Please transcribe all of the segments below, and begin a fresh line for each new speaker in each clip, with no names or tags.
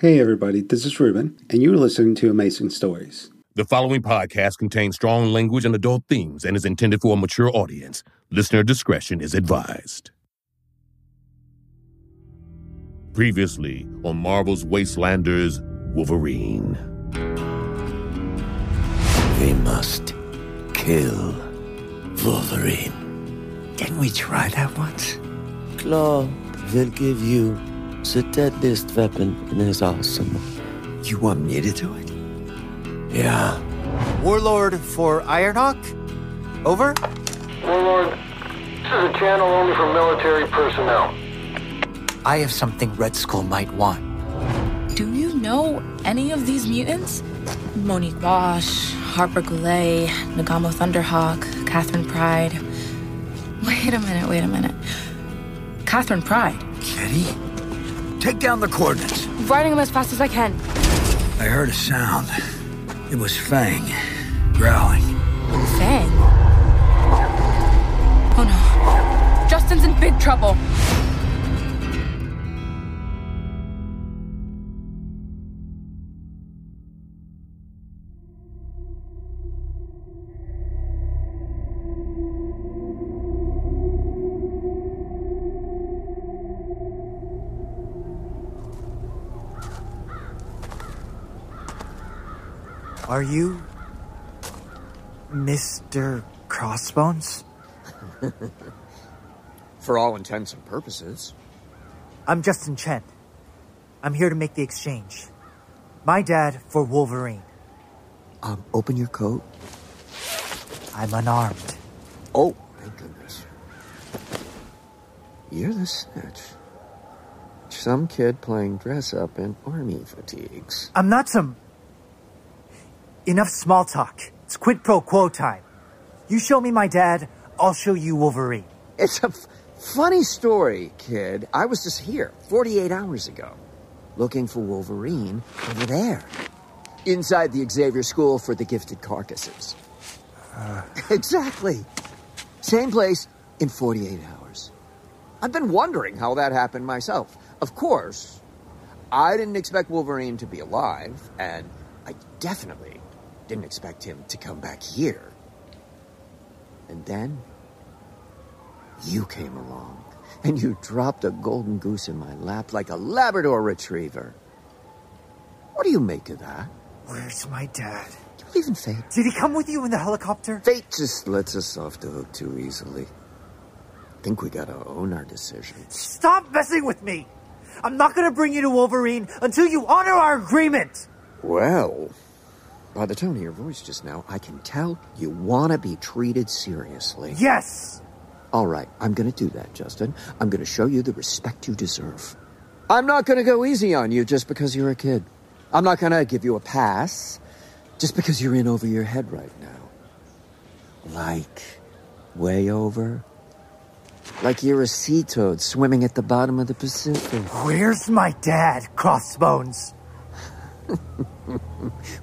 Hey, everybody, this is Ruben, and you're listening to Amazing Stories.
The following podcast contains strong language and adult themes and is intended for a mature audience. Listener discretion is advised. Previously on Marvel's Wastelanders Wolverine.
We must kill Wolverine.
Didn't we try that once?
Claw will give you the deadliest weapon in his arsenal.
You want me to do it?
Yeah.
Warlord for Ironhawk? Over?
Warlord, this is a channel only for military personnel.
I have something Red Skull might want.
Do you know any of these mutants? Monique Wash, Harper Goulet, Nagamo Thunderhawk, Catherine Pryde. Wait a minute, wait a minute. Catherine Pryde.
Kitty? Take down the coordinates.
Riding them as fast as I can.
I heard a sound. It was Fang. Growling.
Fang. Oh no. Justin's in big trouble.
Are you. Mr. Crossbones?
For all intents and purposes.
I'm Justin Chen. I'm here to make the exchange. My dad for Wolverine.
Um, open your coat.
I'm unarmed.
Oh, thank goodness. You're the snitch. Some kid playing dress up in army fatigues.
I'm not some. Enough small talk. It's quid pro quo time. You show me my dad, I'll show you Wolverine.
It's a f- funny story, kid. I was just here 48 hours ago, looking for Wolverine over there, inside the Xavier School for the Gifted Carcasses. Uh. exactly. Same place in 48 hours. I've been wondering how that happened myself. Of course, I didn't expect Wolverine to be alive, and I definitely didn't expect him to come back here. And then you came along, and you dropped a golden goose in my lap like a Labrador retriever. What do you make of that?
Where's my dad?
Do you believe in fate?
Did he come with you in the helicopter?
Fate just lets us off the hook too easily. I Think we gotta own our decisions.
Stop messing with me! I'm not gonna bring you to Wolverine until you honor our agreement!
Well, by the tone of your voice just now, I can tell you want to be treated seriously.
Yes!
All right, I'm going to do that, Justin. I'm going to show you the respect you deserve. I'm not going to go easy on you just because you're a kid. I'm not going to give you a pass just because you're in over your head right now. Like, way over. Like you're a sea toad swimming at the bottom of the Pacific.
Where's my dad, Crossbones?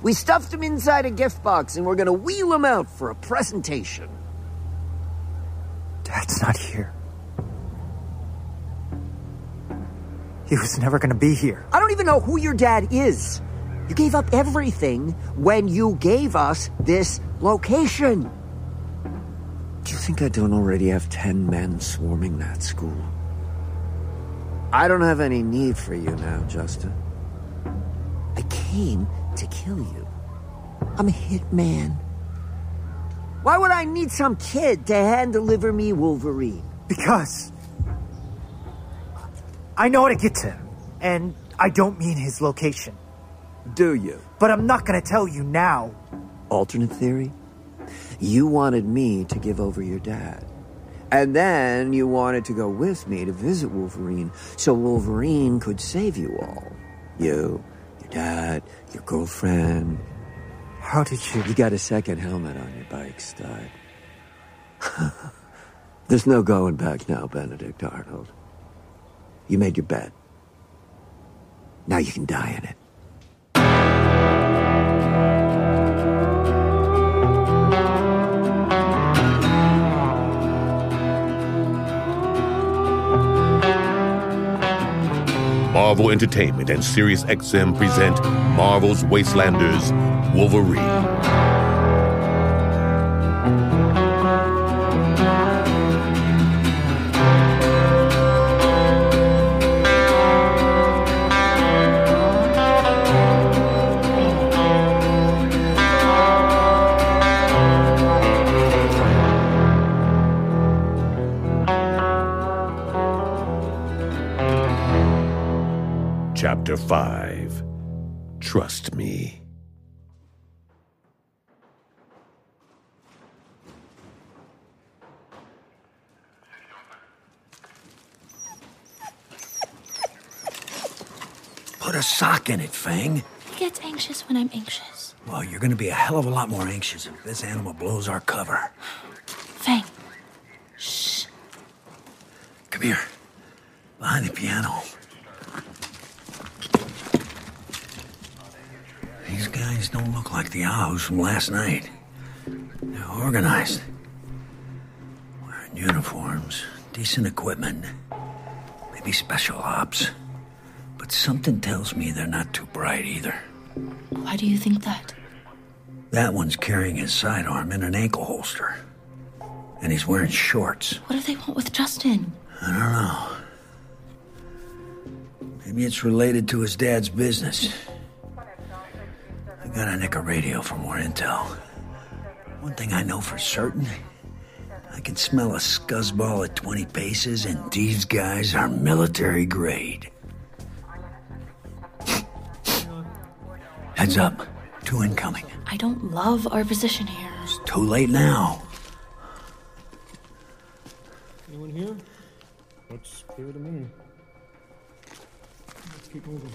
We stuffed him inside a gift box and we're going to wheel him out for a presentation.
Dad's not here. He was never gonna be here.
I don't even know who your dad is. You gave up everything when you gave us this location. Do you think I don't already have ten men swarming that school? I don't have any need for you now, Justin. I came to kill you. I'm a hitman. Why would I need some kid to hand deliver me Wolverine?
Because. I know how to get to him. And I don't mean his location.
Do you?
But I'm not gonna tell you now.
Alternate theory? You wanted me to give over your dad. And then you wanted to go with me to visit Wolverine so Wolverine could save you all. You, your dad, your girlfriend.
How did you.
You got a second helmet on your bike, stud. There's no going back now, Benedict Arnold. You made your bed. Now you can die in it.
Marvel Entertainment and SiriusXM present Marvel's Wastelanders Wolverine. Chapter 5 Trust Me.
Put a sock in it, Fang.
He gets anxious when I'm anxious.
Well, you're gonna be a hell of a lot more anxious if this animal blows our cover.
Fang. Shh.
Come here. Behind the piano. These don't look like the Ahoos from last night. They're organized. Wearing uniforms, decent equipment, maybe special ops. But something tells me they're not too bright either.
Why do you think that?
That one's carrying his sidearm in an ankle holster. And he's wearing shorts.
What do they want with Justin?
I don't know. Maybe it's related to his dad's business. I gotta nick a radio for more intel. One thing I know for certain I can smell a scuzzball at 20 paces, and these guys are military grade. Heads up. Two incoming.
I don't love our position here.
It's too late now.
Anyone here? Let's give it a minute. Let's keep moving.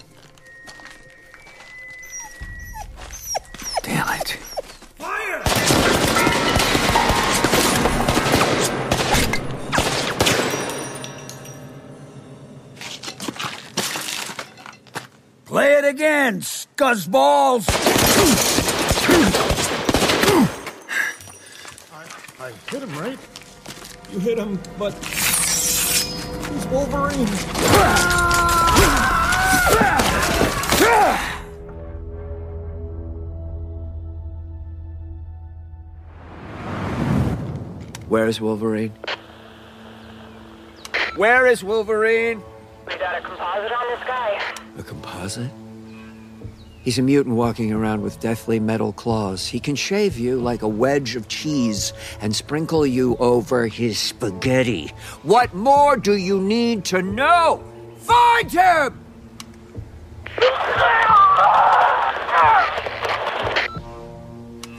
Again, scuzzballs!
I, I hit him, right? You hit him, but he's Wolverine.
Where is Wolverine? Where is Wolverine?
We got a composite on this guy.
A composite? He's a mutant walking around with deathly metal claws. He can shave you like a wedge of cheese and sprinkle you over his spaghetti. What more do you need to know? Find him!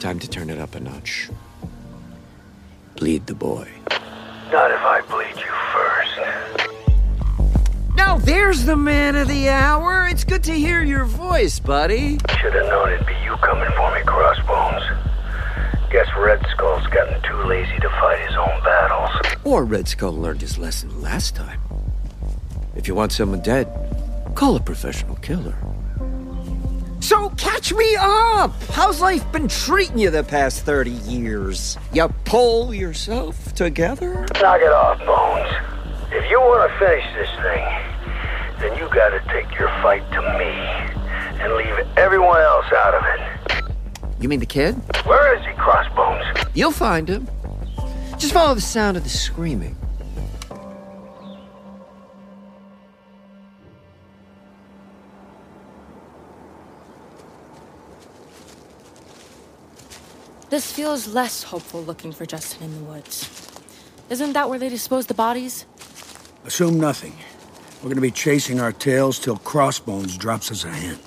Time to turn it up a notch. Bleed the boy.
Not if I bleed you first.
There's the man of the hour. It's good to hear your voice, buddy.
Should have known it'd be you coming for me, Crossbones. Guess Red Skull's gotten too lazy to fight his own battles.
Or Red Skull learned his lesson last time. If you want someone dead, call a professional killer. So catch me up! How's life been treating you the past 30 years? You pull yourself together?
Knock it off, Bones. If you want to finish this thing, then you gotta take your fight to me and leave everyone else out of it.
You mean the kid?
Where is he, Crossbones?
You'll find him. Just follow the sound of the screaming.
This feels less hopeful looking for Justin in the woods. Isn't that where they dispose the bodies?
Assume nothing. We're gonna be chasing our tails till Crossbones drops us a hint.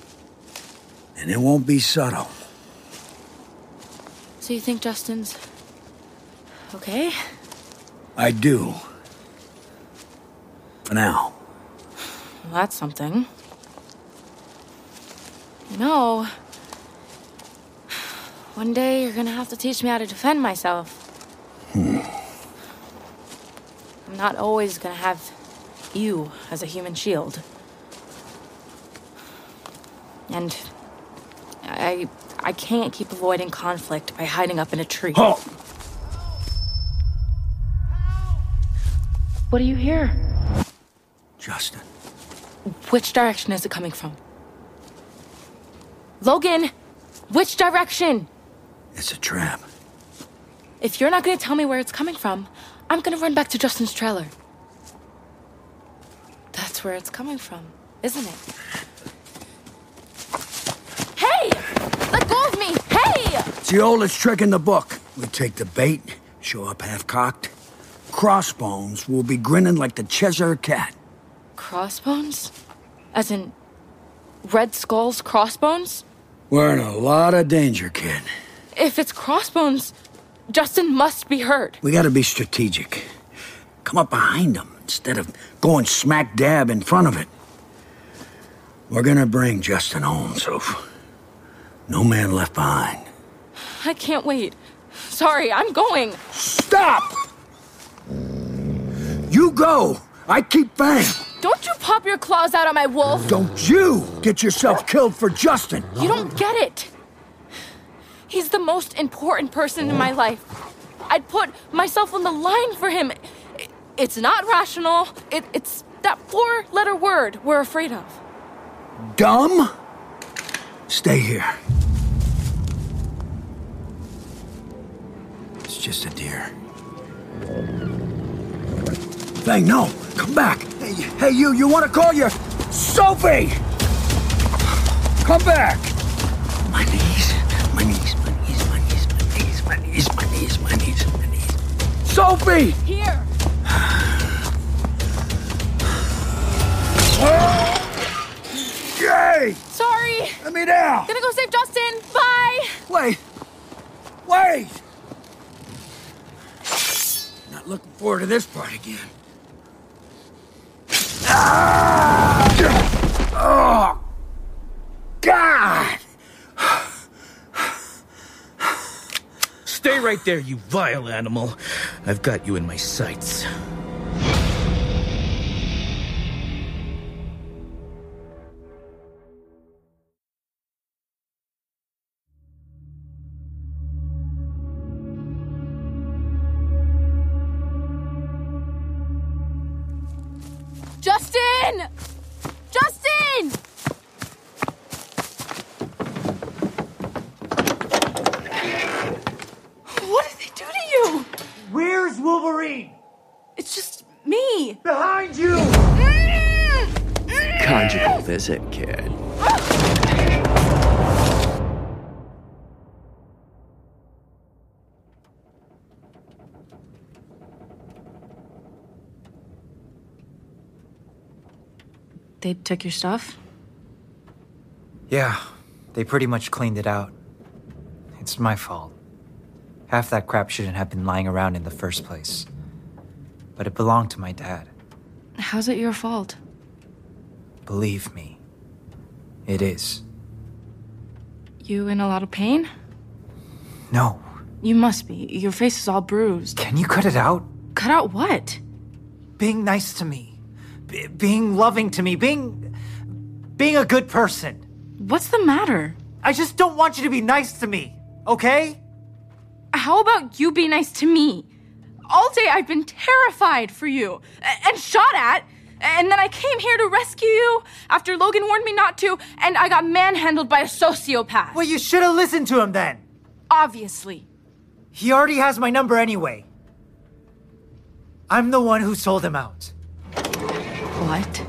And it won't be subtle.
So you think Justin's okay?
I do. For now.
Well, that's something. You know, one day you're gonna have to teach me how to defend myself.
Hmm.
I'm not always gonna have you as a human shield. And I I can't keep avoiding conflict by hiding up in a tree.
Halt!
What do you hear?
Justin.
Which direction is it coming from? Logan, which direction?
It's a trap.
If you're not gonna tell me where it's coming from, I'm gonna run back to Justin's trailer. Where it's coming from, isn't it? Hey! Let go of me! Hey!
It's the oldest trick in the book. We take the bait, show up half cocked. Crossbones will be grinning like the Cheshire cat.
Crossbones? As in Red Skull's crossbones?
We're in a lot of danger, kid.
If it's crossbones, Justin must be hurt.
We gotta be strategic. Come up behind him instead of going smack dab in front of it. We're gonna bring Justin home, Soph. No man left behind.
I can't wait. Sorry, I'm going.
Stop! You go! I keep Fang!
Don't you pop your claws out on my wolf!
Don't you get yourself killed for Justin!
You don't get it! He's the most important person in my life. I'd put myself on the line for him. It's not rational. It, it's that four letter word we're afraid of.
Dumb? Stay here. It's just a deer. Fang, no! Come back! Hey, hey you, you want to call your... Sophie! Come back! My knees, my knees, my knees, my knees, my knees, my knees, my knees, my knees, my knees. Sophie!
Here!
Yay!
Sorry!
Let me down!
Gonna go save Justin! Bye!
Wait! Wait! Not looking forward to this part again. Ah! Oh! God!
Stay right there, you vile animal. I've got you in my sights.
Visit, kid.
They took your stuff?
Yeah, they pretty much cleaned it out. It's my fault. Half that crap shouldn't have been lying around in the first place. But it belonged to my dad.
How's it your fault?
Believe me, it is.
You in a lot of pain?
No.
You must be. Your face is all bruised.
Can you cut it out?
Cut out what?
Being nice to me. B- being loving to me. Being. being a good person.
What's the matter?
I just don't want you to be nice to me, okay?
How about you be nice to me? All day I've been terrified for you and shot at, and then I came here to rescue you after Logan warned me not to, and I got manhandled by a sociopath.
Well, you should have listened to him then.
Obviously.
He already has my number anyway. I'm the one who sold him out.
What?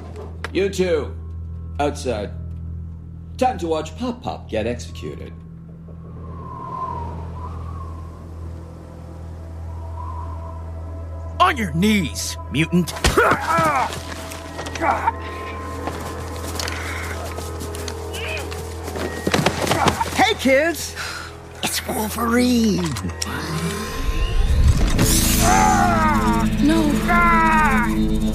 You two, outside. Time to watch Pop Pop get executed.
On your knees, mutant.
Hey, kids! It's Wolverine!
No.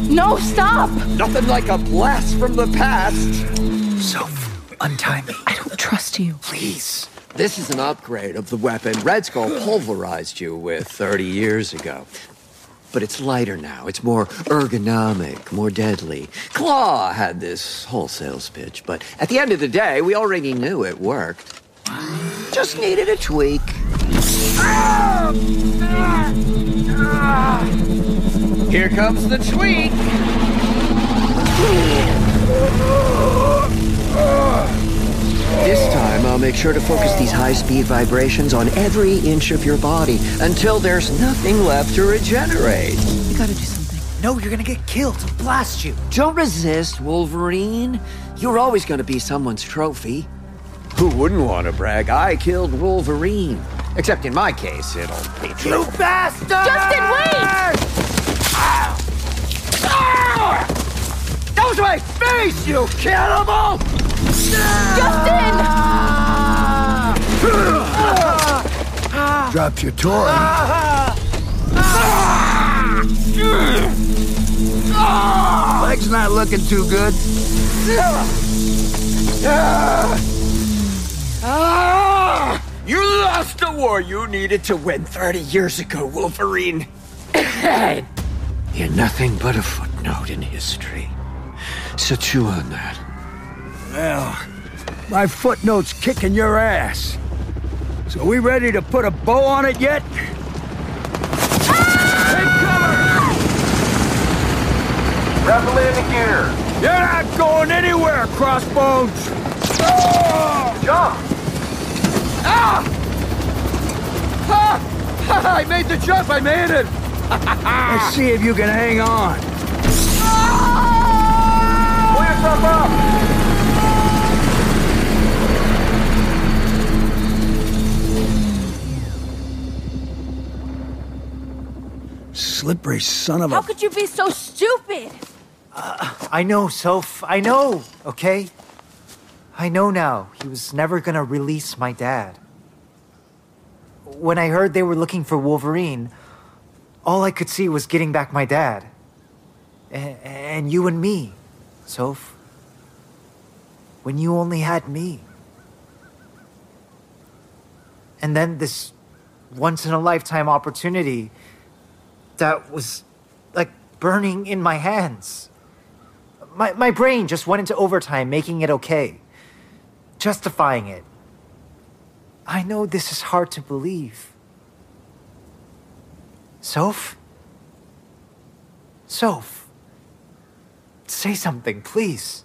No, stop!
Nothing like a blast from the past!
Soph, untie me.
I don't trust you.
Please.
This is an upgrade of the weapon Red Skull pulverized you with 30 years ago. But it's lighter now. It's more ergonomic, more deadly. Claw had this wholesale pitch, but at the end of the day, we already knew it worked. Just needed a tweak. Here comes the tweak. Make sure to focus these high-speed vibrations on every inch of your body until there's nothing left to regenerate.
You gotta do something.
No, you're gonna get killed. I'll blast you.
Don't resist, Wolverine. You're always going to be someone's trophy. Who wouldn't want to brag? I killed Wolverine. Except in my case, it'll be true.
You bastard!
Justin, wait!
That was my face, you cannibal!
Justin!
Dropped your toy. Leg's not looking too good.
You lost the war you needed to win 30 years ago, Wolverine. You're nothing but a footnote in history. So chew on that.
Well, my footnote's kicking your ass. So we ready to put a bow on it yet?
Rapidly into gear.
You're not going anywhere, Crossbones!
Jump!
Ah! I made the jump, I made it!
Let's see if you can hang on.
Pull yourself up!
Slippery son of a...
How could you be so stupid?
Uh, I know, Soph. I know, okay? I know now. He was never gonna release my dad. When I heard they were looking for Wolverine, all I could see was getting back my dad. A- and you and me, Soph. When you only had me. And then this once in a lifetime opportunity that was like burning in my hands. My, my brain just went into overtime, making it okay, justifying it. I know this is hard to believe. Soph? Soph? Say something, please.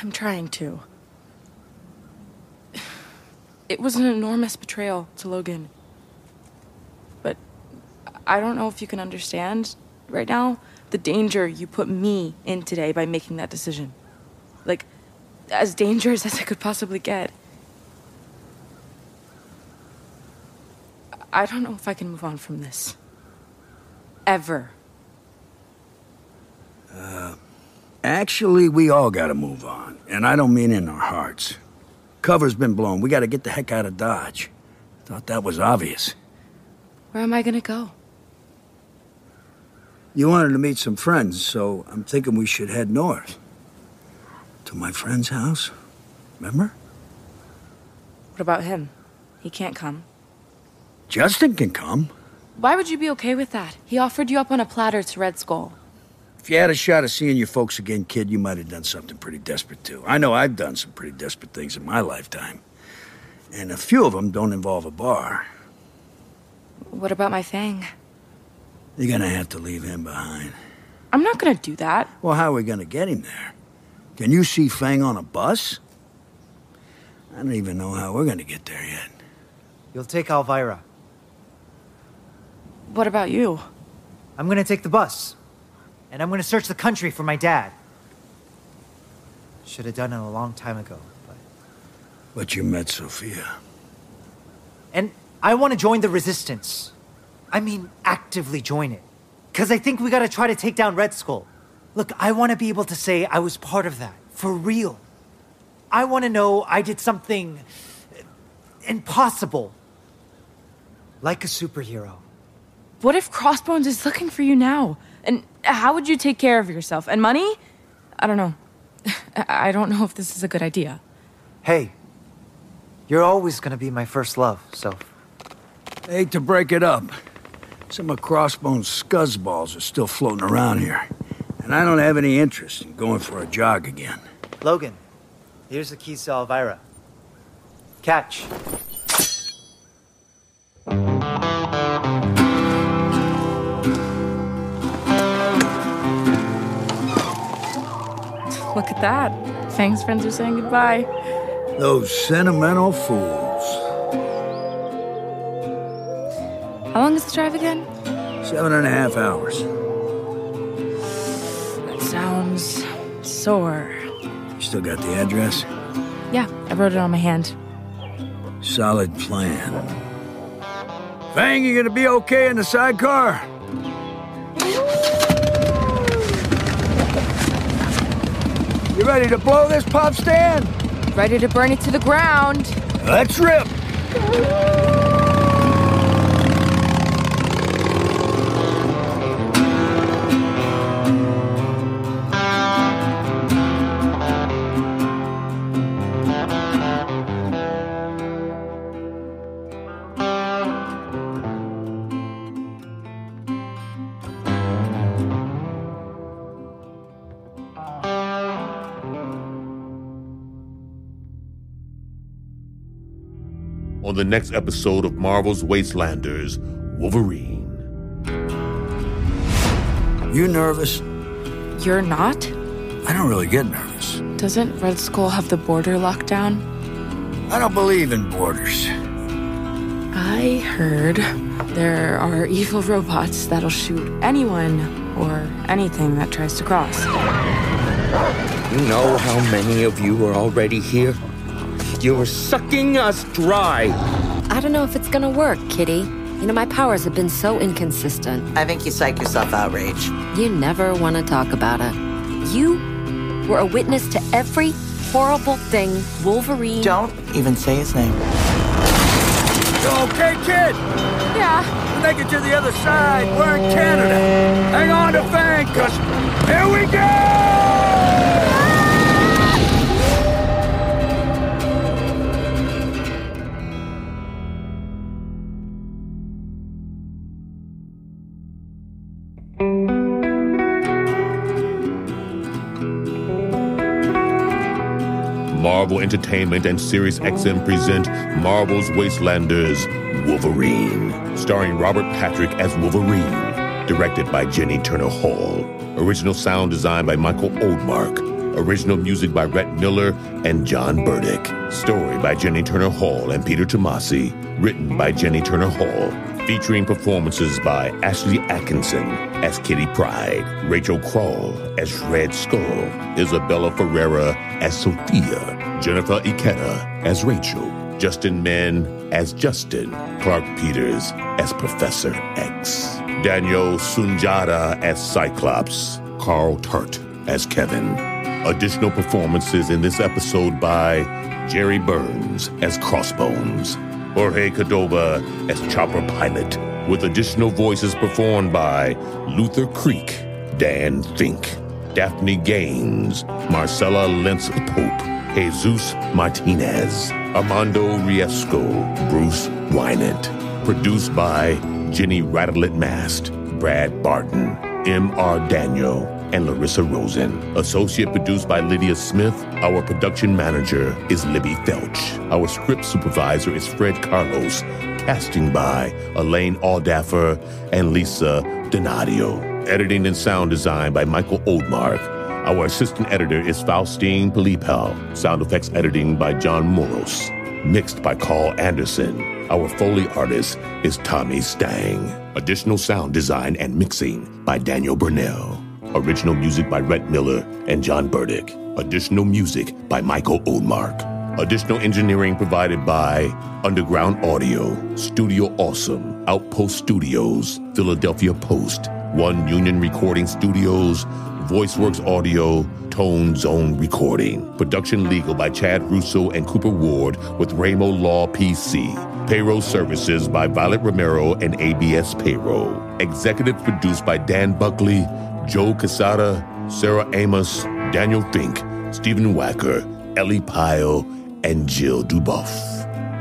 I'm trying to. It was an enormous betrayal to Logan. I don't know if you can understand right now the danger you put me in today by making that decision. Like, as dangerous as it could possibly get. I don't know if I can move on from this. Ever.
Uh, actually, we all gotta move on. And I don't mean in our hearts. Cover's been blown. We gotta get the heck out of Dodge. Thought that was obvious.
Where am I gonna go?
You wanted to meet some friends, so I'm thinking we should head north. To my friend's house. Remember?
What about him? He can't come.
Justin can come.
Why would you be okay with that? He offered you up on a platter to Red Skull.
If you had a shot of seeing your folks again, kid, you might have done something pretty desperate too. I know I've done some pretty desperate things in my lifetime. And a few of them don't involve a bar.
What about my Fang?
You're gonna have to leave him behind.
I'm not gonna do that.
Well, how are we gonna get him there? Can you see Fang on a bus? I don't even know how we're gonna get there yet.
You'll take Elvira.
What about you?
I'm gonna take the bus. And I'm gonna search the country for my dad. Should have done it a long time ago. But...
But you met Sophia.
And I wanna join the resistance. I mean, actively join it. Because I think we gotta try to take down Red Skull. Look, I wanna be able to say I was part of that. For real. I wanna know I did something uh, impossible. Like a superhero.
What if Crossbones is looking for you now? And how would you take care of yourself? And money? I don't know. I I don't know if this is a good idea.
Hey, you're always gonna be my first love, so.
Hate to break it up. Some of Crossbone's scuzzballs are still floating around here. And I don't have any interest in going for a jog again.
Logan, here's the keys to Elvira. Catch.
Look at that. Fang's friends are saying goodbye.
Those sentimental fools.
Long is the drive again?
Seven and a half hours.
That sounds sore.
You still got the address?
Yeah, I wrote it on my hand.
Solid plan. Fang, you gonna be okay in the sidecar? You ready to blow this pop stand?
Ready to burn it to the ground.
Let's rip!
On the next episode of Marvel's Wastelanders, Wolverine.
You nervous?
You're not?
I don't really get nervous.
Doesn't Red Skull have the border locked down?
I don't believe in borders.
I heard there are evil robots that'll shoot anyone or anything that tries to cross.
You know how many of you are already here? You're sucking us dry.
I don't know if it's gonna work, Kitty. You know, my powers have been so inconsistent.
I think you psych yourself out, Rage.
You never want to talk about it. You were a witness to every horrible thing Wolverine.
Don't even say his name.
You okay, kid?
Yeah.
We make it to the other side. We're in Canada. Hang on to Fang, cause here we go!
Marvel Entertainment and Sirius XM present Marvel's Wastelanders Wolverine, starring Robert Patrick as Wolverine, directed by Jenny Turner Hall. Original sound design by Michael Oldmark. Original music by Rhett Miller and John Burdick. Story by Jenny Turner Hall and Peter Tomasi. Written by Jenny Turner Hall. Featuring performances by Ashley Atkinson as Kitty Pryde, Rachel Kroll as Red Skull, Isabella Ferreira as Sophia, Jennifer Ikeda as Rachel, Justin Men as Justin, Clark Peters as Professor X, Daniel Sunjata as Cyclops, Carl Tart as Kevin. Additional performances in this episode by Jerry Burns as Crossbones, Jorge Cadova as Chopper Pilot, with additional voices performed by Luther Creek, Dan Fink, Daphne Gaines, Marcella Lentz Pope, Jesus Martinez, Armando Riesco, Bruce Wynant. Produced by Jenny Radelet Mast, Brad Barton, M.R. Daniel, and Larissa Rosen. Associate produced by Lydia Smith. Our production manager is Libby Felch. Our script supervisor is Fred Carlos. Casting by Elaine Aldaffer and Lisa Donadio. Editing and sound design by Michael Oldmark. Our assistant editor is Faustine Palipal. Sound effects editing by John Moros. Mixed by Carl Anderson. Our Foley artist is Tommy Stang. Additional sound design and mixing by Daniel Burnell. Original music by Rhett Miller and John Burdick. Additional music by Michael Oldmark. Additional engineering provided by Underground Audio, Studio Awesome, Outpost Studios, Philadelphia Post, One Union Recording Studios, VoiceWorks Audio, Tone Zone Recording. Production legal by Chad Russo and Cooper Ward with Ramo Law PC. Payroll services by Violet Romero and ABS Payroll. Executive produced by Dan Buckley, Joe Quesada, Sarah Amos, Daniel Fink, Stephen Wacker, Ellie Pyle, and Jill Duboff.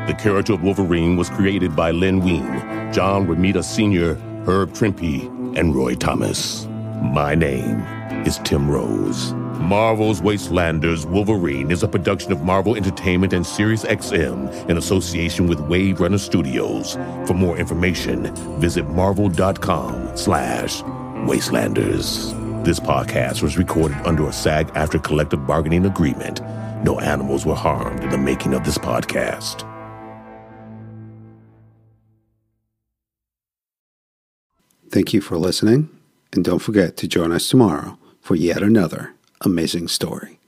The character of Wolverine was created by Len Wein, John Romita Sr., Herb Trimpe, and Roy Thomas. My name is Tim Rose. Marvel's Wastelanders Wolverine is a production of Marvel Entertainment and Sirius XM in association with Wave Runner Studios. For more information, visit marvel.com slash wastelanders. This podcast was recorded under a SAG-AFTRA collective bargaining agreement. No animals were harmed in the making of this podcast.
Thank you for listening. And don't forget to join us tomorrow for yet another amazing story.